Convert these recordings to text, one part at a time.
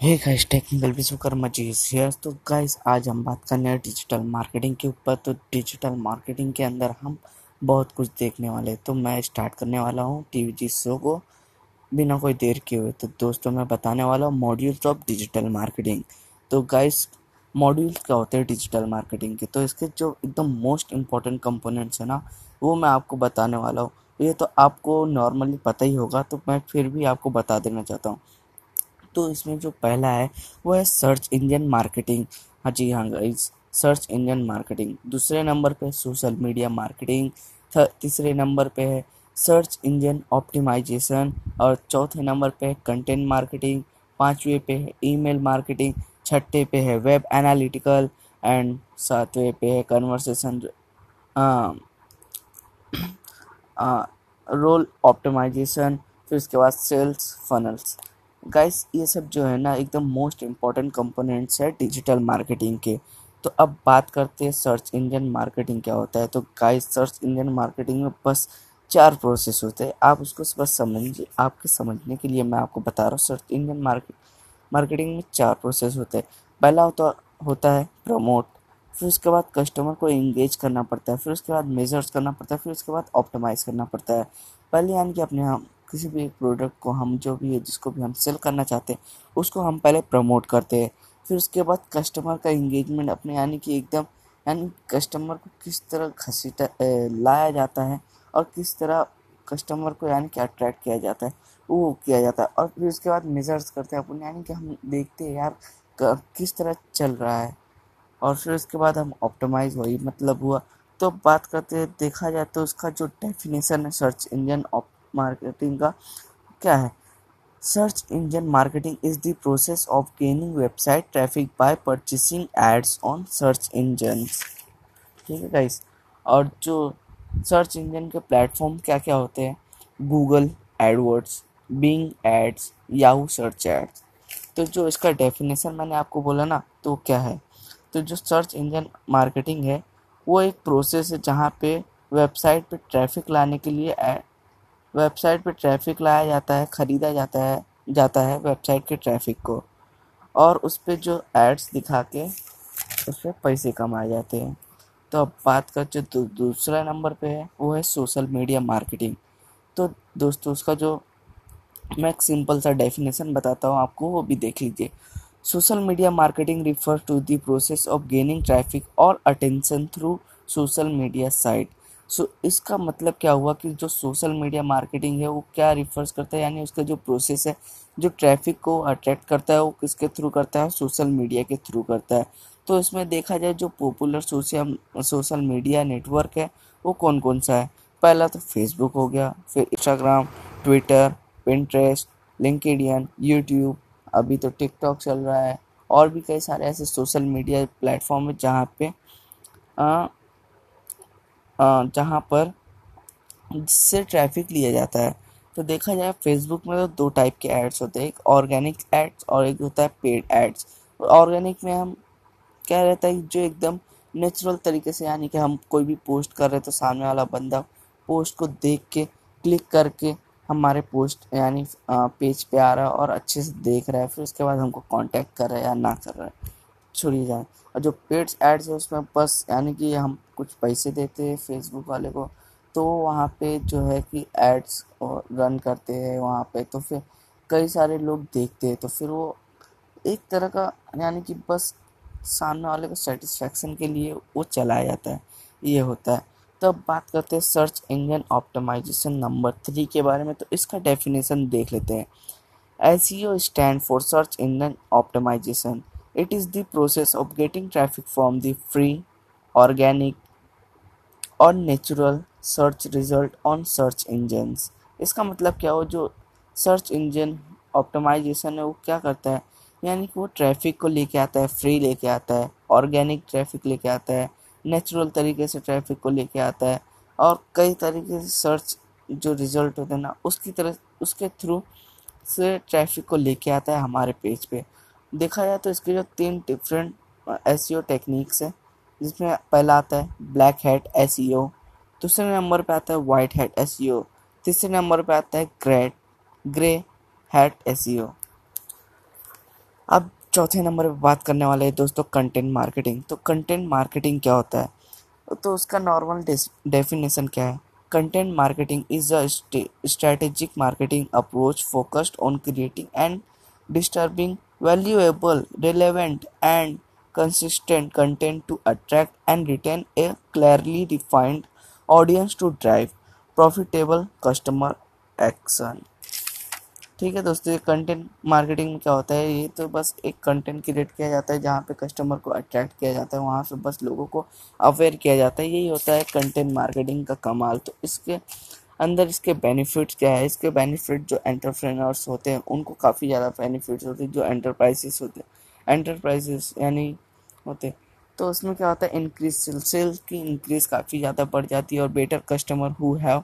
Hey guys technical Vishwakarma ji here तो guys आज हम बात करने हैं डिजिटल मार्केटिंग के ऊपर। तो डिजिटल मार्केटिंग के अंदर हम बहुत कुछ देखने वाले हैं। तो मैं स्टार्ट करने वाला हूँ टीवी जी शो को बिना कोई देर किए हुए। तो दोस्तों, मैं बताने वाला हूँ मॉड्यूल्स ऑफ़ डिजिटल मार्केटिंग तो गाइस मॉड्यूल्स क्या होते हैं डिजिटल मार्केटिंग के? तो इसके जो एकदम मोस्ट इंपॉर्टेंट कंपोनेंट्स है ना, वो मैं आपको बताने वाला हूँ। ये तो आपको नॉर्मली पता ही होगा तो मैं फिर भी आपको बता देना चाहता हूँ। तो इसमें जो पहला है, वो है सर्च इंजन मार्केटिंग हाँ जी हाँ गाइस सर्च इंजन मार्केटिंग दूसरे नंबर पे सोशल मीडिया मार्केटिंग तीसरे नंबर पे है सर्च इंजन ऑप्टिमाइजेशन और चौथे नंबर पे है कंटेंट मार्केटिंग पांचवे पे है ईमेल मार्केटिंग छठे पे है वेब एनालिटिकल एंड सातवें पे है कन्वर्सेशन रोल ऑप्टिमाइजेशन फिर उसके बाद सेल्स फनल्स गाइस ये सब जो है ना एकदम मोस्ट इंपॉर्टेंट कंपोनेंट्स है डिजिटल मार्केटिंग के। तो अब बात करते हैं सर्च इंजन मार्केटिंग क्या होता है। तो गाइस सर्च इंजन मार्केटिंग में बस चार प्रोसेस होते हैं। आप उसको बस समझिए। आपके समझने के लिए मैं आपको बता रहा हूँ सर्च इंजन मार्केट मार्केटिंग में चार प्रोसेस होते हैं। पहला होता होता है प्रमोट फिर उसके बाद कस्टमर को इंगेज करना पड़ता है, फिर उसके बाद मेजर्स करना पड़ता है, फिर उसके बाद ऑप्टिमाइज करना पड़ता है। पहले यानी कि अपने हम किसी भी प्रोडक्ट को हम जो भी है, जिसको भी हम सेल करना चाहते हैं, उसको हम पहले प्रमोट करते हैं। फिर उसके बाद कस्टमर का इंगेजमेंट अपने यानी कि एकदम, यानी कस्टमर को किस तरह घसीटा लाया जाता है और किस तरह कस्टमर को यानी कि अट्रैक्ट किया जाता है, वो किया जाता है। और फिर उसके बाद मेजर्स करते हैं अपन, यानी कि हम देखते हैं यार किस तरह चल रहा है। और फिर उसके बाद हम ऑप्टिमाइज हुई मतलब हुआ। तो बात करते देखा जाए तो उसका जो डेफिनेशन है सर्च इंजन मार्केटिंग का क्या है? Search engine marketing is the process of gaining website traffic by purchasing ads on search engine ठीक है गाइस और जो सर्च इंजन के प्लेटफॉर्म क्या क्या होते हैं? Google AdWords Bing ads Yahoo search ads तो जो इसका डेफिनेशन मैंने आपको बोला ना तो क्या है? तो जो सर्च इंजन मार्केटिंग है, वो एक प्रोसेस है जहाँ पे वेबसाइट पे ट्रैफ़िक लाने के लिए वेबसाइट पे ट्रैफ़िक लाया जाता है ख़रीदा जाता है जाता है वेबसाइट के ट्रैफ़िक को। और उस पर जो एड्स दिखा के उस पर पैसे कमाए जाते हैं। तो अब बात कर जो दू, दूसरा नंबर पे है वो है सोशल मीडिया मार्केटिंग। तो दोस्तों उसका जो मैं एक सिंपल सा डेफिनेशन बताता हूँ आपको वो भी देख लीजिए। Social media marketing refer to the process of gaining traffic और attention through social media site. So so, इसका मतलब क्या हुआ कि जो सोशल मीडिया मार्केटिंग है वो क्या रिफर्स करता है? यानी उसका जो प्रोसेस है जो ट्रैफ़िक को अट्रैक्ट करता है वो किसके थ्रू करता है? सोशल मीडिया के थ्रू करता है। तो इसमें देखा जाए जो popular social social media network है वो कौन कौन सा है? पहला तो फेसबुक हो गया फिर Instagram Twitter Pinterest LinkedIn YouTube अभी तो टिकटॉक चल रहा है और भी कई सारे ऐसे सोशल मीडिया प्लेटफॉर्म है जहाँ पे आ, जहाँ पर जिससे ट्रैफ़िक लिया जाता है। तो देखा जाए फेसबुक में तो दो टाइप के एड्स होते हैं। एक ऑर्गेनिक एड्स और एक होता है पेड एड्स ऑर्गेनिक में हम क्या रहता है जो एकदम नेचुरल तरीके से, यानी कि हम कोई भी पोस्ट कर रहे हैं तो सामने वाला बंदा पोस्ट को देख के क्लिक करके हमारे पोस्ट यानी पेज पे आ रहा है और अच्छे से देख रहा है। फिर उसके बाद हमको कांटेक्ट कर रहा है या ना कर रहा है। छोड़िए जाए और जो पेड्स एड्स है उसमें बस यानी कि हम कुछ पैसे देते हैं फेसबुक वाले को तो वहाँ पे जो है कि एड्स रन करते हैं वहाँ पे। तो फिर कई सारे लोग देखते हैं तो फिर वो एक तरह का यानी कि बस सामने वाले को सेटिस्फेक्शन के लिए वो चलाया जाता है, ये होता है। तो अब बात करते हैं search engine optimisation number three के बारे में तो इसका डेफिनेशन देख लेते हैं। S stand for search engine optimisation It is the process of getting traffic from the free, organic और natural search result on search engines इसका मतलब क्या हो? जो सर्च इंजन ऑप्टिमाइजेशन है वो क्या करता है? यानी कि वो ट्रैफ़िक को लेके आता है फ्री लेके आता है ऑर्गेनिक ट्रैफ़िक लेके आता है नेचुरल तरीके से ट्रैफ़िक को लेके आता है और कई तरीके से सर्च जो रिज़ल्ट होते हैं ना उसकी तरह उसके थ्रू से ट्रैफ़िक को लेके आता है हमारे पेज पे। देखा जाए तो इसके जो तीन डिफरेंट एस टेक्निक्स हैं, जिसमें पहला आता है ब्लैक हेड एस दूसरे नंबर पे आता है वाइट हेड एस तीसरे नंबर पे आता है ग्रेट ग्रे हेड एस अब चौथे नंबर पे बात करने वाले हैं दोस्तों कंटेंट मार्केटिंग तो कंटेंट मार्केटिंग क्या होता है? तो उसका नॉर्मल डेफिनेशन क्या है? Content marketing is a strategic marketing approach focused on creating and disturbing valuable relevant and consistent content to attract and retain a clearly defined audience to drive profitable customer action ठीक है दोस्तों ये content marketing में क्या होता है ये तो बस एक कंटेंट क्रिएट किया जाता है जहाँ पे कस्टमर को अट्रैक्ट किया जाता है वहाँ से बस लोगों को अवेयर किया जाता है यही होता है कंटेंट मार्केटिंग का कमाल तो इसके अंदर इसके बेनिफिट्स क्या है? इसके बेनिफिट जो एंटरप्रेनर्स होते हैं, उनको काफ़ी ज़्यादा बेनिफिट्स होते हैं, जो एंटरप्राइजेस होते हैं। एंटरप्राइजेस यानी होते तो उसमें क्या होता है? इंक्रीज सेल सेल्स की इंक्रीज काफ़ी ज़्यादा बढ़ जाती है और better customer who have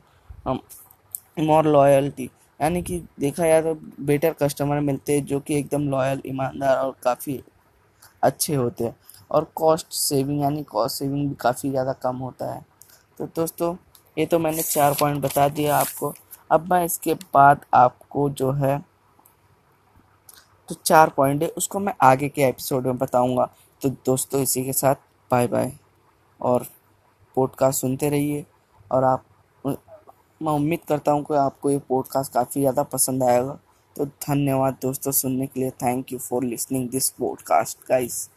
more loyalty यानी कि देखा जाए तो बेटर कस्टमर मिलते हैं, जो कि एकदम लॉयल ईमानदार और काफ़ी अच्छे होते हैं। और कॉस्ट सेविंग यानी कॉस्ट सेविंग भी काफ़ी ज़्यादा कम होता है। तो दोस्तों ये तो मैंने चार पॉइंट बता दिया आपको। अब मैं इसके बाद आपको जो है तो चार पॉइंट है, उसको मैं आगे के एपिसोड में बताऊँगा। तो दोस्तों, इसी के साथ बाय बाय और पॉडकास्ट सुनते रहिए। और आप, मैं उम्मीद करता हूँ कि आपको ये पॉडकास्ट काफ़ी ज़्यादा पसंद आएगा। तो धन्यवाद दोस्तों सुनने के लिए। Thank you for listening this podcast guys